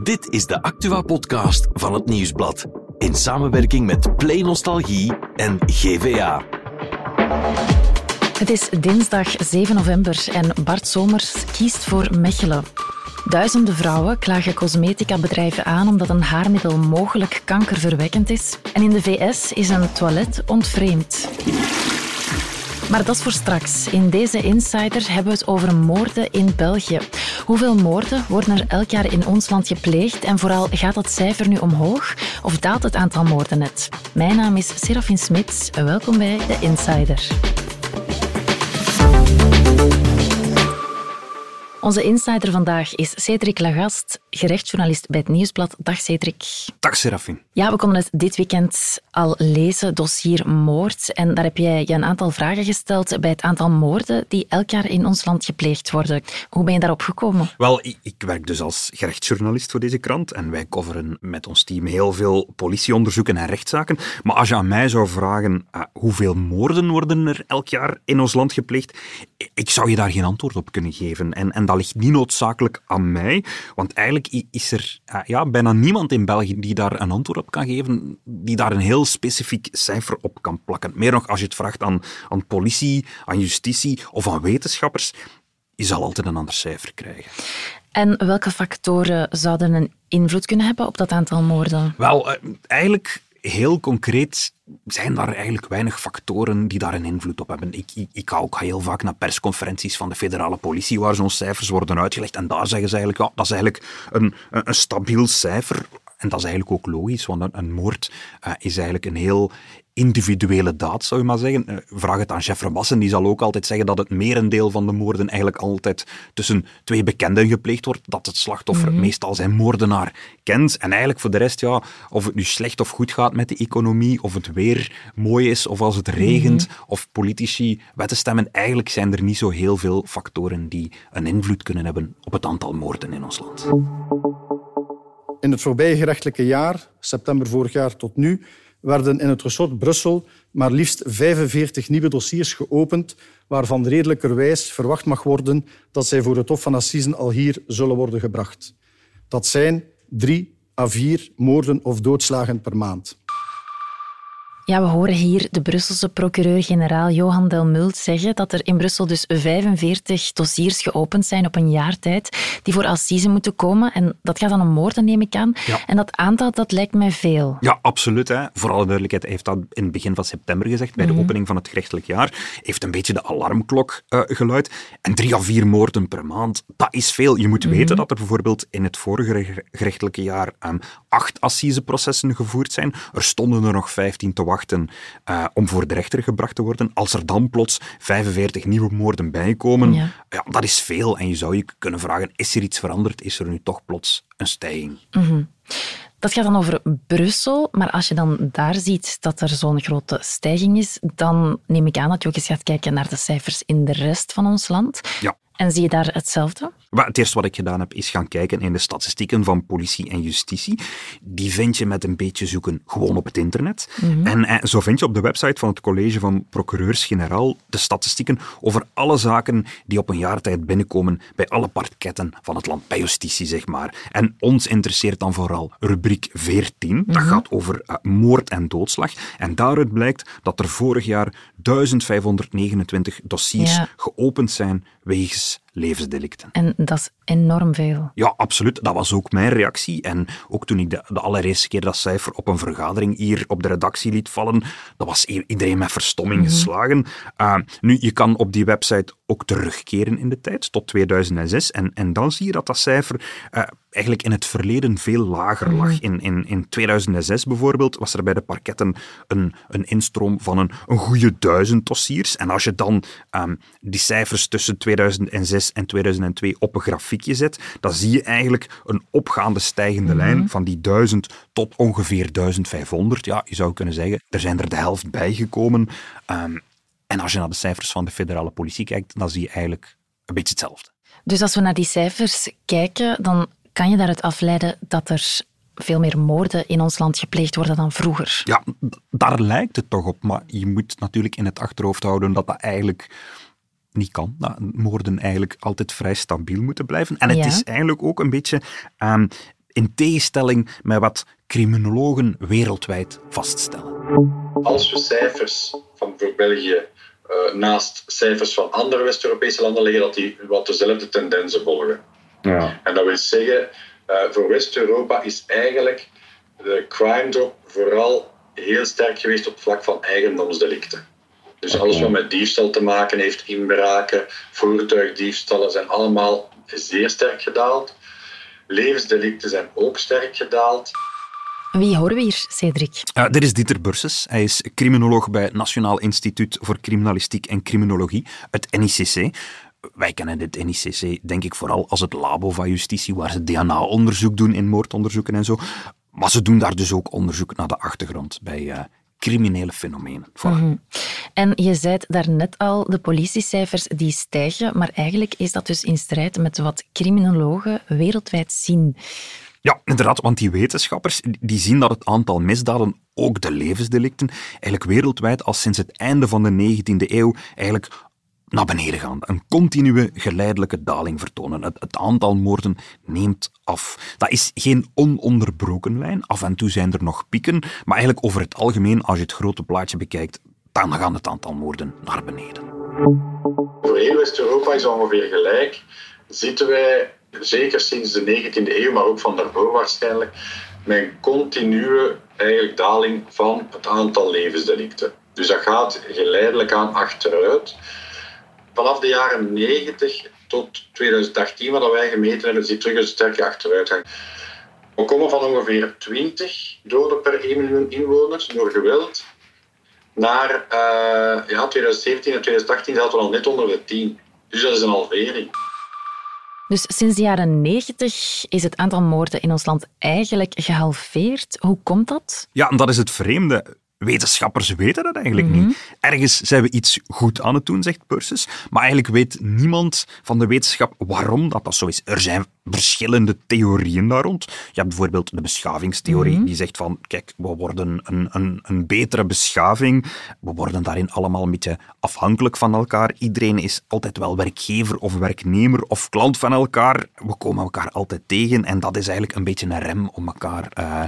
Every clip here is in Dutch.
Dit is de Actua-podcast van het Nieuwsblad. In samenwerking met Play Nostalgie en GVA. Het is dinsdag 7 november en Bart Somers kiest voor Mechelen. Duizenden vrouwen klagen cosmetica-bedrijven aan omdat een haarmiddel mogelijk kankerverwekkend is. En in de VS is een toilet ontvreemd. Maar dat is voor straks. In deze Insider hebben we het over moorden in België. Hoeveel moorden worden er elk jaar in ons land gepleegd? En vooral, gaat dat cijfer nu omhoog of daalt het aantal moorden net? Mijn naam is Serafin Smits. Welkom bij de Insider. Onze insider vandaag is Cedric Lagast, gerechtsjournalist bij het Nieuwsblad. Dag Cedric. Dag Serafin. Ja, we konden het dit weekend al lezen, dossier moord. En daar heb jij je een aantal vragen gesteld bij het aantal moorden die elk jaar in ons land gepleegd worden. Hoe ben je daarop gekomen? Wel, ik, werk dus als gerechtsjournalist voor deze krant en wij coveren met ons team heel veel politieonderzoeken en rechtszaken. Maar als je aan mij zou vragen uh, hoeveel moorden worden er elk jaar in ons land gepleegd, ik zou je daar geen antwoord op kunnen geven. En, en dat ligt niet noodzakelijk aan mij, want eigenlijk is er uh, ja, bijna niemand in België die daar een antwoord op kan geven, die daar een heel specifiek cijfer op kan plakken. Meer nog als je het vraagt aan, aan politie, aan justitie of aan wetenschappers, je zal altijd een ander cijfer krijgen. En welke factoren zouden een invloed kunnen hebben op dat aantal moorden? Wel, uh, eigenlijk heel concreet zijn daar eigenlijk weinig factoren die daar een invloed op hebben. Ik, ik, ik ga ook heel vaak naar persconferenties van de federale politie waar zo'n cijfers worden uitgelegd en daar zeggen ze eigenlijk, ja, dat is eigenlijk een, een, een stabiel cijfer. En dat is eigenlijk ook logisch, want een, een moord uh, is eigenlijk een heel individuele daad, zou je maar zeggen. Uh, vraag het aan chef Verbassen, die zal ook altijd zeggen dat het merendeel van de moorden eigenlijk altijd tussen twee bekenden gepleegd wordt, dat het slachtoffer mm -hmm. meestal zijn moordenaar kent. En eigenlijk voor de rest, ja, of het nu slecht of goed gaat met de economie, of het weer mooi is, of als het regent, mm -hmm. of politici wetten stemmen, eigenlijk zijn er niet zo heel veel factoren die een invloed kunnen hebben op het aantal moorden in ons land. In het voorbije gerechtelijke jaar, september vorig jaar tot nu, werden in het resort Brussel maar liefst 45 nieuwe dossiers geopend, waarvan redelijkerwijs verwacht mag worden dat zij voor het Hof van Assisen al hier zullen worden gebracht. Dat zijn drie à vier moorden of doodslagen per maand. Ja, we horen hier de Brusselse procureur-generaal Johan Delmult zeggen dat er in Brussel dus 45 dossiers geopend zijn op een jaar tijd die voor assise moeten komen. En dat gaat dan om moorden, neem ik aan. Ja. En dat aantal, dat lijkt mij veel. Ja, absoluut. Hè. Voor alle duidelijkheid, hij heeft dat in het begin van september gezegd, bij de mm -hmm. opening van het gerechtelijk jaar. heeft een beetje de alarmklok uh, geluid. En drie à vier moorden per maand, dat is veel. Je moet mm -hmm. weten dat er bijvoorbeeld in het vorige gerechtelijke jaar um, acht assiseprocessen gevoerd zijn. Er stonden er nog 15 te wachten uh, om voor de rechter gebracht te worden. Als er dan plots 45 nieuwe moorden bijkomen, ja. ja. dat is veel. En je zou je kunnen vragen, is er iets veranderd? Is er nu toch plots een stijging? Mm -hmm. Dat gaat dan over Brussel, maar als je dan daar ziet dat er zo'n grote stijging is, dan neem ik aan dat je ook eens gaat kijken naar de cijfers in de rest van ons land. Ja. En zie je daar hetzelfde? Maar het eerste wat ik gedaan heb, is gaan kijken in de statistieken van politie en justitie. Die vind je met een beetje zoeken gewoon op het internet. Mm -hmm. en, en zo vind je op de website van het College van Procureurs-Generaal de statistieken over alle zaken die op een jaar tijd binnenkomen bij alle parketten van het land, bij justitie zeg maar. En ons interesseert dan vooral rubriek 14. Mm -hmm. Dat gaat over uh, moord en doodslag. En daaruit blijkt dat er vorig jaar 1529 dossiers ja. geopend zijn wegens levensdelicten. En dat is enorm veel. Ja, absoluut. Dat was ook mijn reactie. En ook toen ik de, de allereerste keer dat cijfer op een vergadering hier op de redactie liet vallen, dat was iedereen met verstomming mm -hmm. geslagen. Uh, nu, je kan op die website ook terugkeren in de tijd, tot 2006. En, en dan zie je dat dat cijfer uh, eigenlijk in het verleden veel lager lag. Mm -hmm. in, in, in 2006 bijvoorbeeld was er bij de parketten een, een instroom van een, een goede duizend dossiers. En als je dan um, die cijfers tussen 2006 en 2002 op een grafiekje zet, dan zie je eigenlijk een opgaande stijgende mm -hmm. lijn van die 1000 tot ongeveer 1500. Ja, je zou kunnen zeggen, er zijn er de helft bijgekomen. Um, en als je naar de cijfers van de federale politie kijkt, dan zie je eigenlijk een beetje hetzelfde. Dus als we naar die cijfers kijken, dan kan je daaruit afleiden dat er veel meer moorden in ons land gepleegd worden dan vroeger. Ja, daar lijkt het toch op. Maar je moet natuurlijk in het achterhoofd houden dat dat eigenlijk niet kan. Dat moorden eigenlijk altijd vrij stabiel moeten blijven. En het ja. is eigenlijk ook een beetje... Um, in tegenstelling met wat criminologen wereldwijd vaststellen. Als we cijfers van voor België uh, naast cijfers van andere West-Europese landen leggen, dat die wat dezelfde tendensen volgen. Ja. En dat wil zeggen, uh, voor West-Europa is eigenlijk de crime drop vooral heel sterk geweest op het vlak van eigendomsdelicten. Dus alles wat met diefstal te maken heeft, inbraken, voertuigdiefstallen, zijn allemaal zeer sterk gedaald. Levensdelicten zijn ook sterk gedaald. Wie horen we hier, Cedric? Uh, dit is Dieter Burses. Hij is criminoloog bij het Nationaal Instituut voor Criminalistiek en Criminologie, het NICC. Wij kennen dit NICC, denk ik, vooral als het labo van justitie, waar ze DNA-onderzoek doen in moordonderzoeken en zo. Maar ze doen daar dus ook onderzoek naar de achtergrond bij uh, criminele fenomenen. Mhm. En je zei het daarnet al, de politiecijfers die stijgen, maar eigenlijk is dat dus in strijd met wat criminologen wereldwijd zien. Ja, inderdaad, want die wetenschappers die zien dat het aantal misdaden, ook de levensdelicten, eigenlijk wereldwijd al sinds het einde van de 19e eeuw eigenlijk naar beneden gaan. Een continue geleidelijke daling vertonen. Het, het, aantal moorden neemt af. Dat is geen ononderbroken lijn. Af en toe zijn er nog pieken. Maar eigenlijk over het algemeen, als je het grote plaatje bekijkt, dan gaat het aantal moorden naar beneden. Voor heel West-Europa is ongeveer gelijk. Zitten wij, zeker sinds de 19e eeuw, maar ook van daarvoor waarschijnlijk, met een continue eigenlijk daling van het aantal levensdelicten. Dus dat gaat geleidelijk aan achteruit vanaf de jaren 90 tot 2018, wat wij gemeten hebben, zie je terug een sterke achteruitgang. We komen van ongeveer 20 doden per 1 miljoen inwoners door geweld naar uh, ja, 2017 en 2018 zaten we al net onder de 10. Dus dat is een halvering. Dus sinds de jaren 90 is het aantal moorden in ons land eigenlijk gehalveerd. Hoe komt dat? Ja, en dat is het vreemde. Wetenschappers weten dat eigenlijk niet. Mhm. Ergens zijn we iets goed aan het doen, zegt Persis, maar eigenlijk weet niemand van de wetenschap waarom dat, dat zo is. Er zijn verschillende theorieën daar rond. Je hebt bijvoorbeeld de beschavingstheorie, mhm. die zegt van, kijk, we worden een, een, een betere beschaving, we worden daarin allemaal een beetje afhankelijk van elkaar. Iedereen is altijd wel werkgever of werknemer of klant van elkaar. We komen elkaar altijd tegen en dat is eigenlijk een beetje een rem om elkaar... Uh,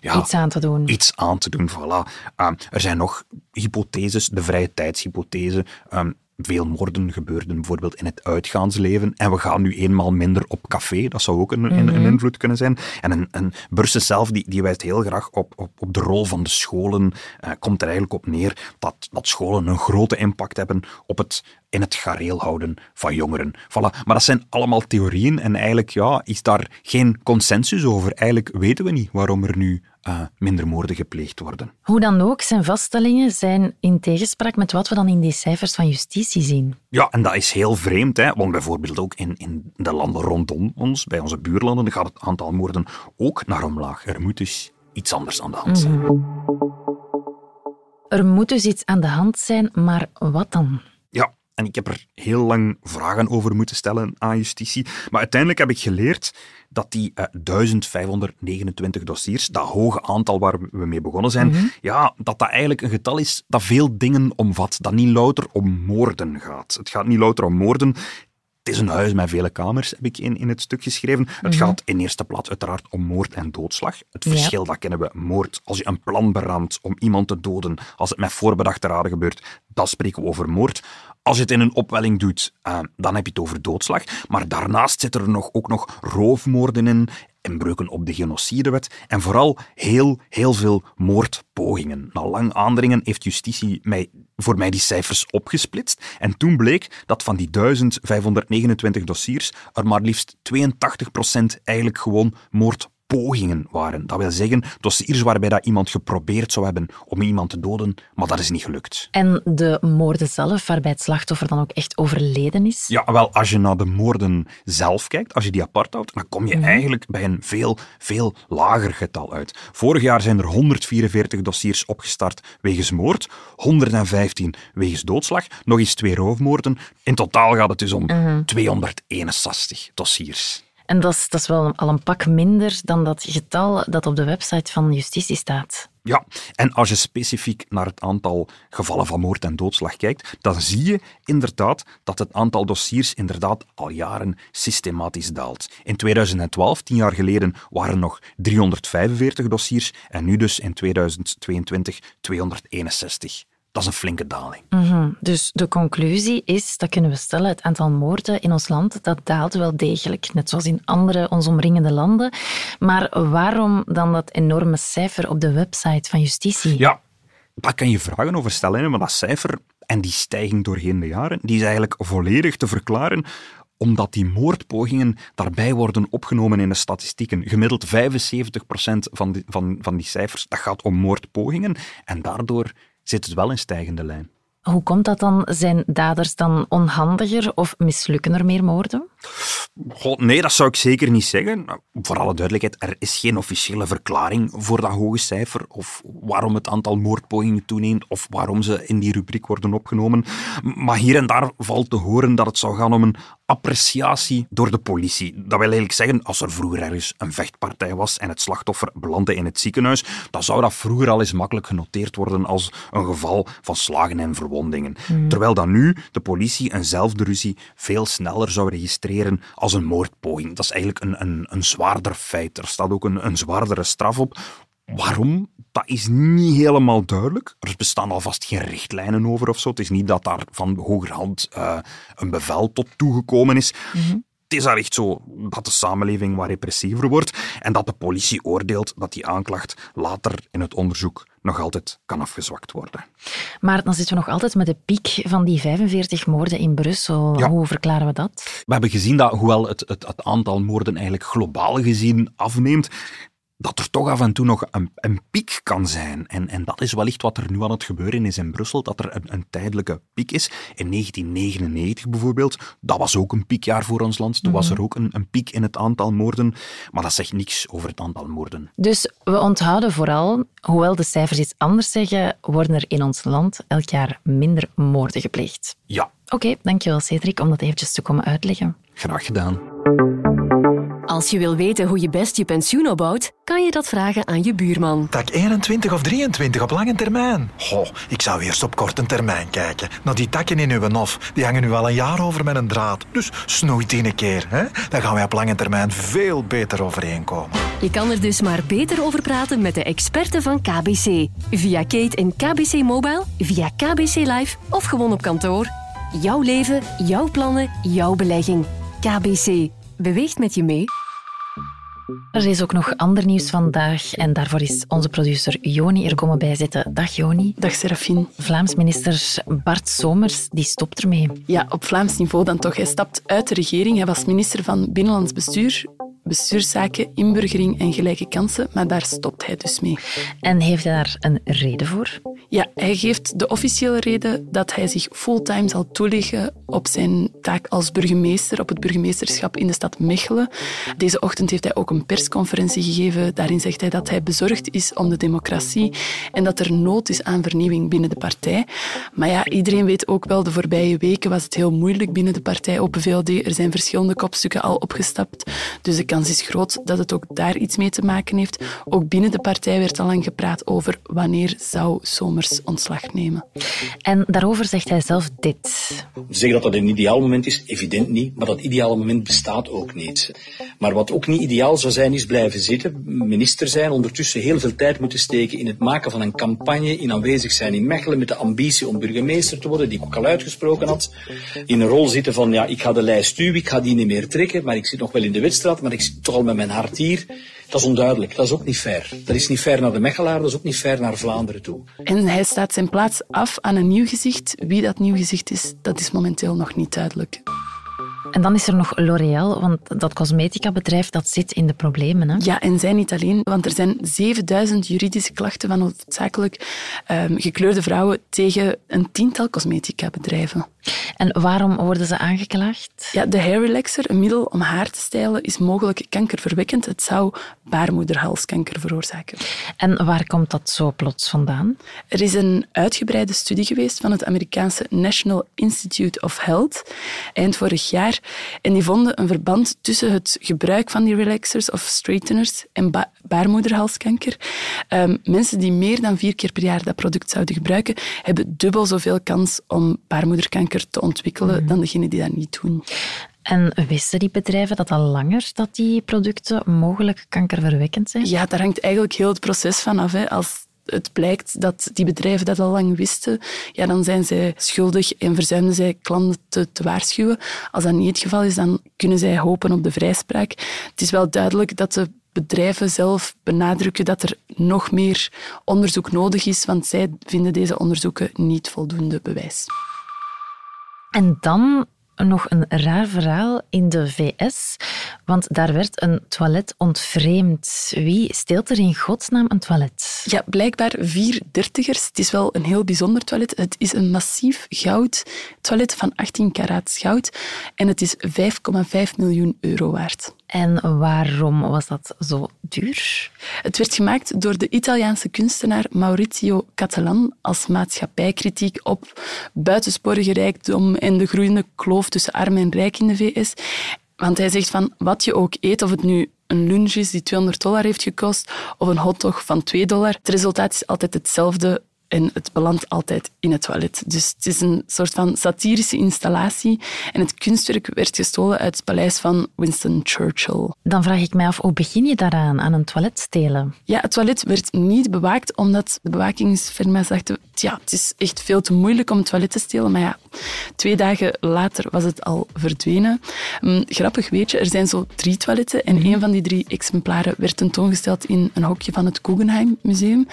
ja, iets aan te doen. Iets aan te doen, voilà. Ehm, er zijn nog hypotheses, de vrije tijdshypothese. Um, veel moorden gebeurden bijvoorbeeld in het uitgaansleven. En we gaan nu eenmaal minder op café. Dat zou ook een, een, mhm. invloed kunnen zijn. En een, een zelf die, die wijst heel graag op, op, op de rol van de scholen. Uh, komt er eigenlijk op neer dat, dat scholen een grote impact hebben op het in het gareel houden van jongeren. Voilà. Maar dat zijn allemaal theorieën en eigenlijk ja, is daar geen consensus over. Eigenlijk weten we niet waarom er nu uh, minder moorden gepleegd worden. Hoe dan ook, zijn vaststellingen zijn in tegenspraak met wat we dan in die cijfers van justitie zien. Ja, en dat is heel vreemd, hè? want bijvoorbeeld ook in, in de landen rondom ons, bij onze buurlanden, gaat het aantal moorden ook naar omlaag. Er moet dus iets anders aan de hand zijn. Mhm. Er moet dus iets aan de hand zijn, maar wat dan? En ik heb er heel lang vragen over moeten stellen aan justitie. Maar uiteindelijk heb ik geleerd dat die uh, eh, 1529 dossiers, dat hoge aantal waar we mee begonnen zijn, mhm. ja, dat dat eigenlijk een getal is dat veel dingen omvat. Dat niet louter om moorden gaat. Het gaat niet louter om moorden. Het is een huis met vele kamers, heb ik in, in het stuk geschreven. Het mhm. gaat in eerste plaats uiteraard om moord en doodslag. Het verschil, dat kennen we. Moord, als je een plan beraamt om iemand te doden, als het met voorbedachte raden gebeurt, dan spreken we over moord. Als je het in een opwelling doet, uh, dan heb je het over doodslag. Maar daarnaast zitten er nog, ook nog roofmoorden in, inbreuken op de genocidewet en vooral heel, heel veel moordpogingen. Na lang aandringen heeft justitie mij, voor mij die cijfers opgesplitst. En toen bleek dat van die 1529 dossiers er maar liefst 82% eigenlijk gewoon moord pogingen waren. Dat wil zeggen, dossiers waarbij dat iemand geprobeerd zou hebben om iemand te doden, maar dat is niet gelukt. En de moorden zelf, waarbij het slachtoffer dan ook echt overleden is? Ja, wel, als je naar de moorden zelf kijkt, als je die apart houdt, dan kom je mhm. eigenlijk bij een veel, veel lager getal uit. Vorig jaar zijn er 144 dossiers opgestart wegens moord, 115 wegens doodslag, nog eens twee roofmoorden. In totaal gaat het dus om 261 mhm. dossiers. En dat is, dat is wel al een pak minder dan dat getal dat op de website van justitie staat. Ja, en als je specifiek naar het aantal gevallen van moord en doodslag kijkt, dan zie je inderdaad dat het aantal dossiers inderdaad al jaren systematisch daalt. In 2012, tien jaar geleden, waren er nog 345 dossiers en nu dus in 2022 261. Dat is een flinke daling. Mhm. Dus de conclusie is, dat kunnen we stellen, het aantal moorden in ons land, dat daalt wel degelijk, net zoals in andere ons omringende landen. Maar waarom dan dat enorme cijfer op de website van justitie? Ja, daar kan je vragen over stellen, maar dat cijfer en die stijging doorheen de jaren, die is eigenlijk volledig te verklaren omdat die moordpogingen daarbij worden opgenomen in de statistieken. Gemiddeld 75% van die, van, van die cijfers, dat gaat om moordpogingen. En daardoor zit het wel in stijgende lijn. Hoe komt dat dan? Zijn daders dan onhandiger of mislukken er meer moorden? God, nee, dat zou ik zeker niet zeggen. Voor alle duidelijkheid, er is geen officiële verklaring voor dat hoge cijfer of waarom het aantal moordpogingen toeneemt of waarom ze in die rubriek worden opgenomen. Maar hier en daar valt te horen dat het zou gaan om een appreciatie door de politie. Dat wil eigenlijk zeggen, als er vroeger ergens een vechtpartij was en het slachtoffer belandde in het ziekenhuis, dan zou dat vroeger al eens makkelijk genoteerd worden als een geval van slagen en verwondingen. Hmm. Terwijl dan nu de politie eenzelfde ruzie veel sneller zou registreren als een moordpoging. Dat is eigenlijk een, een, een zwaarder feit. Er staat ook een, een zwaardere straf op. Waarom? Dat is niet helemaal duidelijk. Er bestaan alvast geen richtlijnen over of zo. Het is niet dat daar van hogerhand uh, een bevel tot toegekomen is. Mhm. Het is al echt zo dat de samenleving wat repressiever wordt en dat de politie oordeelt dat die aanklacht later in het onderzoek nog altijd kan afgezwakt worden. Maar dan zitten we nog altijd met de piek van die 45 moorden in Brussel. Hoe verklaren we dat? We hebben gezien dat, hoewel het, het, het aantal moorden eigenlijk globaal gezien afneemt, dat er toch af en toe nog een, een, piek kan zijn. En, en dat is wellicht wat er nu aan het gebeuren is in Brussel, dat er een, een, tijdelijke piek is. In 1999 bijvoorbeeld, dat was ook een piekjaar voor ons land. Toen was er mhm. ook een, een piek in het aantal moorden, maar dat zegt niks over het aantal moorden. Dus we onthouden vooral, hoewel de cijfers iets anders zeggen, worden er in ons land elk jaar minder moorden gepleegd. Ja. Oké, dankjewel Cedric om dat eventjes te komen uitleggen. Graag gedaan. Als je wil weten hoe je best je pensioen opbouwt, kan je dat vragen aan je buurman. Tak 21 of 23 op lange termijn? Goh, ik zou eerst op korte termijn kijken. Naar die takken in uw nof, die hangen nu al een jaar over met een draad. Dus snoei die een keer, hè? Dan gaan wij op lange termijn veel beter overeenkomen. Je kan er dus maar beter over praten met de experten van KBC. Via Kate en KBC Mobile, via KBC Live of gewoon op kantoor. Jouw leven, jouw plannen, jouw belegging. KBC beweegt met je mee. Er is ook nog ander nieuws vandaag en daarvoor is onze producer Joni er komen bijzitten. Dag Joni. Dag Serafine. Vlaams minister Bart Somers die stopt ermee. Ja, op Vlaams niveau dan toch. Hij stapt uit de regering. Hij was minister van Binnenlands Bestuur bestuurszaken, inburgering en gelijke kansen, maar daar stopt hij dus mee. En heeft hij daar een reden voor? Ja, hij geeft de officiële reden dat hij zich fulltime zal toeleggen op zijn taak als burgemeester, op het burgemeesterschap in de stad Mechelen. Deze ochtend heeft hij ook een persconferentie gegeven. Daarin zegt hij dat hij bezorgd is om de democratie en dat er nood is aan vernieuwing binnen de partij. Maar ja, iedereen weet ook wel, de voorbije weken was het heel moeilijk binnen de partij Open VLD. Er zijn verschillende kopstukken al opgestapt. Dus de kans is groot dat het ook daar iets mee te maken heeft. Ook binnen de partij werd al lang gepraat over wanneer zou Somers ontslag nemen. En daarover zegt hij zelf dit. Zeggen dat dat een ideaal moment is, evident niet, maar dat ideale moment bestaat ook niet. Maar wat ook niet ideaal zou zijn, is blijven zitten, minister zijn, ondertussen heel veel tijd moeten steken in het maken van een campagne, in aanwezig zijn in Mechelen met de ambitie om burgemeester te worden, die ik ook al uitgesproken had. In een rol zitten van, ja, ik ga de lijst stuwen, ik ga die niet meer trekken, maar ik zit nog wel in de wedstrijd, maar ik al met mijn hart hier. Dat is onduidelijk. Dat is ook niet fair. Dat is niet fair naar de Mechelaar, dat is ook niet fair naar Vlaanderen toe. En hij staat zijn plaats af aan een nieuw gezicht. Wie dat nieuw gezicht is, dat is momenteel nog niet duidelijk. En dan is er nog L'Oréal, want dat cosmetica-bedrijf dat zit in de problemen. Hè? Ja, en zij niet alleen, want er zijn 7000 juridische klachten van hoofdzakelijk um, gekleurde vrouwen tegen een tiental cosmetica-bedrijven. En waarom worden ze aangeklaagd? Ja, de hair relaxer, een middel om haar te stijlen, is mogelijk kankerverwekkend. Het zou baarmoederhalskanker veroorzaken. En waar komt dat zo plots vandaan? Er is een uitgebreide studie geweest van het Amerikaanse National Institute of Health eind vorig jaar En die vonden een verband tussen het gebruik van die relaxers of straighteners en baarmoederhalskanker. Ehm, mensen die meer dan vier keer per jaar dat product zouden gebruiken, hebben dubbel zoveel kans om baarmoederkanker te ontwikkelen mhm. dan degenen die dat niet doen. En wisten die bedrijven dat al langer, dat die producten mogelijk kankerverwekkend zijn? Ja, daar hangt eigenlijk heel het proces van af. Hè. Als het blijkt dat die bedrijven dat al lang wisten, ja, dan zijn zij schuldig en verzuimden zij klanten te, te, waarschuwen. Als dat niet het geval is, dan kunnen zij hopen op de vrijspraak. Het is wel duidelijk dat de bedrijven zelf benadrukken dat er nog meer onderzoek nodig is, want zij vinden deze onderzoeken niet voldoende bewijs. En dan nog een raar verhaal in de VS, want daar werd een toilet ontvreemd. Wie steelt er in godsnaam een toilet? Ja, blijkbaar vier dertigers. Het is wel een heel bijzonder toilet. Het is een massief goud toilet van 18 karaats goud en het is 5,5 miljoen euro waard. En waarom was dat zo duur? Het werd gemaakt door de Italiaanse kunstenaar Maurizio Catalan als maatschappijkritiek op buitensporige rijkdom en de groeiende kloof tussen arm en rijk in de VS. Want hij zegt van wat je ook eet, of het nu een lunch is die 200 dollar heeft gekost of een hotdog van 2 dollar, het resultaat is altijd hetzelfde en het belandt altijd in het toilet. Dus het is een soort van satirische installatie. En het kunstwerk werd gestolen uit het paleis van Winston Churchill. Dan vraag ik mij af, hoe begin je daaraan, aan een toilet stelen? Ja, het toilet werd niet bewaakt, omdat de bewakingsfirma dachten, ja, het is echt veel te moeilijk om het toilet te stelen. Maar ja, twee dagen later was het al verdwenen. Um, grappig weet je, er zijn zo drie toiletten en mm een van die drie exemplaren werd tentoongesteld in een hokje van het Guggenheim Museum.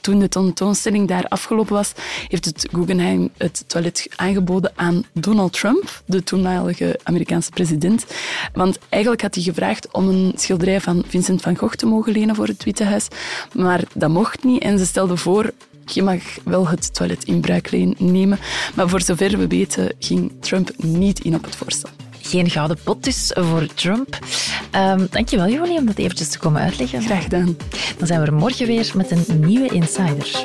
Toen de tentoonstelling daar afgelopen was, heeft het Guggenheim het toilet aangeboden aan Donald Trump, de toenmalige Amerikaanse president. Want eigenlijk had hij gevraagd om een schilderij van Vincent van Gogh te mogen lenen voor het Witte Huis. Maar dat mocht niet en ze stelden voor je mag wel het toilet in bruik nemen. Maar voor zover we weten ging Trump niet in op het voorstel. Geen gouden pot dus voor Trump. Um, dankjewel, Jolie, om dat eventjes te komen uitleggen. Graag gedaan. Dan zijn we er morgen weer met een nieuwe Insider.